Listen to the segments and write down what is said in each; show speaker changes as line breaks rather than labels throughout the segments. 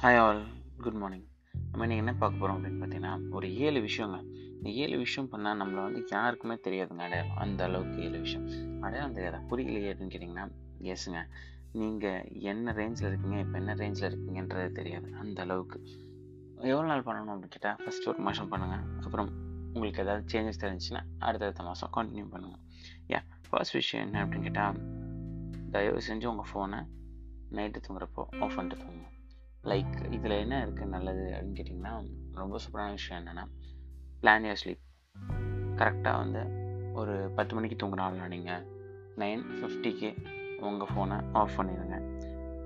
Hi all good morning நம்ம இன்றைக்கி என்ன பார்க்க போகிறோம் அப்படின்னு பார்த்தீங்கன்னா ஒரு ஏழு விஷயங்க. இந்த ஏழு விஷயம் பண்ணால் நம்மளை வந்து யாருக்குமே தெரியாதுங்க அடையாளம். அந்த அளவுக்கு ஏழு விஷயம். அடையாளம் தெரியாதா? புரியலையே அப்படின்னு கேட்டிங்கன்னா எஸ்ங்க நீங்கள் என்ன ரேஞ்சில் இருக்கீங்க இப்போ என்ன ரேஞ்சில் இருக்கீங்கன்றது தெரியாது அந்த அளவுக்கு. எவ்வளோ நாள் பண்ணணும் அப்படின்னு கேட்டால் ஃபஸ்ட்டு ஒரு மாதம் பண்ணுங்கள் அப்புறம் உங்களுக்கு ஏதாவது சேஞ்சஸ் தெரிஞ்சுன்னா அடுத்தடுத்த மாதம் கண்டினியூ பண்ணுங்கள் ஏன் ஃபர்ஸ்ட் விஷயம் என்ன அப்படின்னு கேட்டால் தயவு செஞ்சு உங்கள் ஃபோனை நைட்டு தூங்குறப்போ ஆஃப் பண்ணிட்டு தூங்குங்க. லைக் இதில் என்ன இருக்குது நல்லது அப்படின்னு கேட்டிங்கன்னா ரொம்ப சூப்பரான விஷயம் என்னென்னா பிளான் யர் ஸ்லீப் கரெக்டாக வந்து ஒரு பத்து மணிக்கு தூங்குனாலும் நீங்கள் நைன் ஃபிஃப்டிக்கு உங்கள் ஃபோனை ஆஃப் பண்ணிடுங்க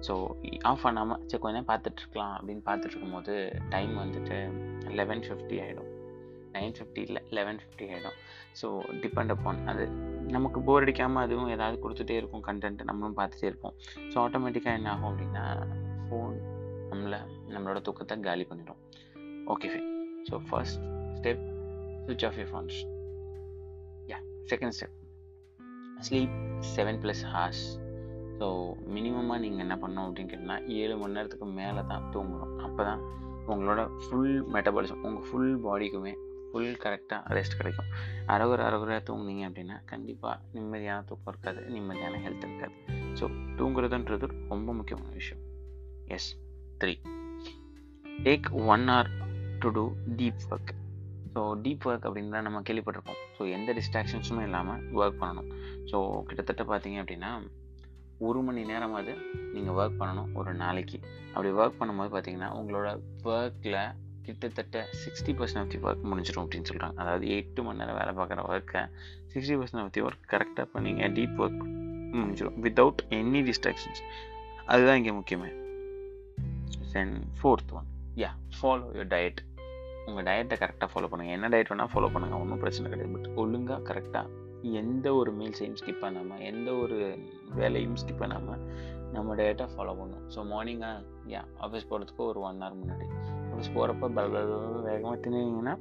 ஸோ ஆஃப் பண்ணாமல் சரி கொஞ்ச நேரம் பார்த்துட்ருக்கலாம் அப்படின்னு பார்த்துட்ருக்கும் போது டைம் வந்துட்டு லெவன் ஃபிஃப்டி ஆகிடும் நைன் ஃபிஃப்டி இல்லை லெவன் ஃபிஃப்டி ஆகிடும் ஸோ டிபெண்ட் அப்பான் அது நமக்கு போர் அடிக்காமல் அதுவும் ஏதாவது கொடுத்துட்டே இருக்கும் கண்டென்ட் நம்மளும் பார்த்துட்டே இருப்போம். ஸோ ஆட்டோமேட்டிக்காக என்ன ஆகும் அப்படின்னா ஃபோன் நம்மளை நம்மளோட தூக்கத்தை காலி பண்ணிடும் okay fine so first step switch off your phones yeah second step sleep seven plus hours so மினிமமாக நீங்கள் என்ன பண்ணணும் அப்படின்னு கேட்டிங்கன்னா ஏழு மணி நேரத்துக்கு மேலே தான் தூங்கணும். அப்போ தான் உங்களோட ஃபுல் மெட்டபாலிசம் உங்கள் ஃபுல் பாடிக்குமே ஃபுல் கரெக்டாக ரெஸ்ட் கிடைக்கும். அறகுற அறகுறையாக தூங்குனீங்க அப்படின்னா கண்டிப்பாக நிம்மதியான தூக்கம் இருக்காது நிம்மதியான ஹெல்த் இருக்காது. ஸோ தூங்குறதுன்றது ரொம்ப முக்கியமான விஷயம். Yes three take one hour to do deep work so deep work அப்படின்னு தான் நம்ம கேள்விப்பட்டிருக்கோம். ஸோ எந்த டிஸ்ட்ராக்ஷன்ஸுமே இல்லாமல் ஒர்க் பண்ணணும். ஸோ கிட்டத்தட்ட பார்த்தீங்க அப்படின்னா ஒரு மணி நேரமாவது நீங்கள் ஒர்க் பண்ணணும் ஒரு நாளைக்கு. அப்படி ஒர்க் பண்ணும்போது பார்த்தீங்கன்னா உங்களோட ஒர்க்கில் கிட்டத்தட்ட sixty percent of the work முடிஞ்சிடும் அப்படின்னு சொல்கிறாங்க அதாவது எட்டு மணி நேரம் வேலை பார்க்குற ஒர்க்கை sixty percent of the work கரெக்டாக பண்ணிங்க டீப் ஒர்க் முடிஞ்சிடும் வித்தவுட் எனி டிஸ்ட்ராக்ஷன்ஸ் அதுதான் இங்கே முக்கியமே. Sen fourth one yeah follow your diet உங்கள் டயட்டை கரெக்டாக ஃபாலோ பண்ணுங்கள் என்ன டயட் வேணால் ஃபாலோ பண்ணுங்கள் ஒன்றும் பிரச்சனை கிடையாது. பட் ஒழுங்காக கரெக்டாக எந்த ஒரு மீல்ஸையும் ஸ்கிப் பண்ணாமல் எந்த ஒரு வேலையும் ஸ்கிப் பண்ணாமல் நம்ம டயட்டை ஃபாலோ பண்ணணும் ஸோ மார்னிங்காக யா ஆஃபீஸ் போகிறதுக்கு ஒரு ஒன் ஹவர் முன்னாடி. ஆஃபீஸ் போகிறப்ப பல வேகமாக தின்னீங்கன்னா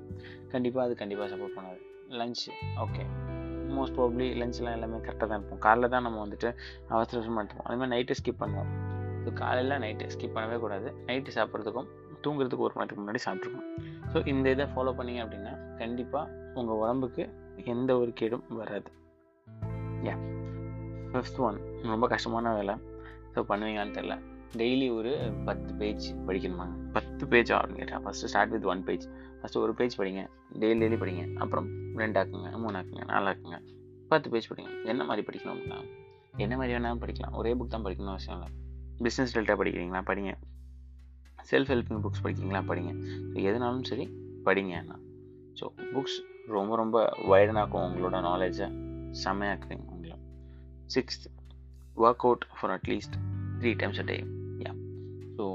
கண்டிப்பாக அது கண்டிப்பாக சப்போர்ட் பண்ணாது. லஞ்ச் ஓகே மோஸ்ட் ப்ராப்ளி லஞ்ச்லாம் எல்லாமே கரெக்டாக தான் இருப்போம் காலைல தான் நம்ம வந்துட்டு அவசர அவசரமாக எடுத்துப்போம். அதே மாதிரி நைட்டு ஸ்கிப் பண்ணுவோம். ஸோ காலையில் நைட்டு ஸ்கிப் பண்ணவே கூடாது. நைட்டு சாப்பிட்றதுக்கும் தூங்குறதுக்கு ஒரு மணி முன்னாடி சாப்பிட்ருக்கோம் ஸோ இந்த இதை ஃபாலோ பண்ணிங்க அப்படின்னா கண்டிப்பாக உங்கள் உடம்புக்கு எந்த ஒரு கேடும் வராது. யா ஃபஸ்ட் ஒன் ரொம்ப கஷ்டமான வேலை. ஸோ பண்ணுவீங்களான்னு தெரில டெய்லி ஒரு பத்து பேஜ் படிக்கணுமாங்க பத்து பேஜ் ஆகுன்னு கேட்டேன். First start with one page first ஒரு பேஜ் படிங்க. டெய்லி டெய்லி படிங்க. அப்புறம் ரெண்டாக்குங்க மூணாக்குங்க நாலாக்குங்க. பத்து பேஜ் படிங்க. என்ன மாதிரி படிக்கணும் அப்படின்னா? என்ன மாதிரி வேணாலும் படிக்கலாம். ஒரே புக் தான் படிக்கணும் அவசியம் இல்லை. பிஸ்னஸ் டெல்டா படிக்கிறீங்களா? படிங்க. செல்ஃப் ஹெல்பிங் புக்ஸ் படிக்கிறீங்களா? படிங்க. ஸோ எதுனாலும் சரி படிங்க என்ன ஸோ புக்ஸ் ரொம்ப ரொம்ப வைடனாக்கும் உங்களோட நாலேஜை செம்மையாக்குவீங்க உங்களை. Sixth work out for at least three times a day yeah so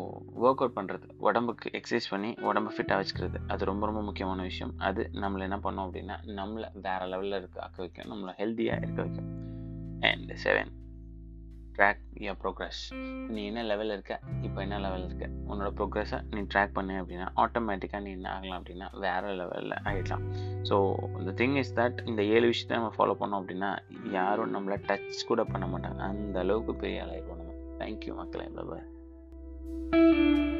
work out பண்ணுறது உடம்புக்கு எக்ஸசைஸ் பண்ணி உடம்பு ஃபிட்டாக வச்சுக்கிறது. அது ரொம்ப ரொம்ப முக்கியமான விஷயம். அது நம்மளை என்ன பண்ணோம் அப்படின்னா நம்மளை வேறு லெவலில் இருக்க ஆக்க வைக்கும். நம்மளை ஹெல்த்தியாக இருக்க வைக்கும். And seven track your progress நீ என்ன லெவலில் இருக்க? இப்போ என்ன லெவலில் இருக்க? உன்னோட ப்ரோக்ரஸை நீ ட்ராக் பண்ணு அப்படின்னா ஆட்டோமேட்டிக்காக நீ என்ன ஆகலாம் அப்படின்னா வேறு லெவலில் ஆகிடலாம் ஸோ இந்த திங் இஸ் தட் இந்த ஏழு விஷயத்தை நம்ம ஃபாலோ பண்ணோம் அப்படின்னா யாரும் நம்மளை டச் கூட பண்ண மாட்டாங்க. அந்த அளவுக்கு பெரிய ஆளாயிருவோம் நம்ம. தேங்க்யூ மக்களே. பாய்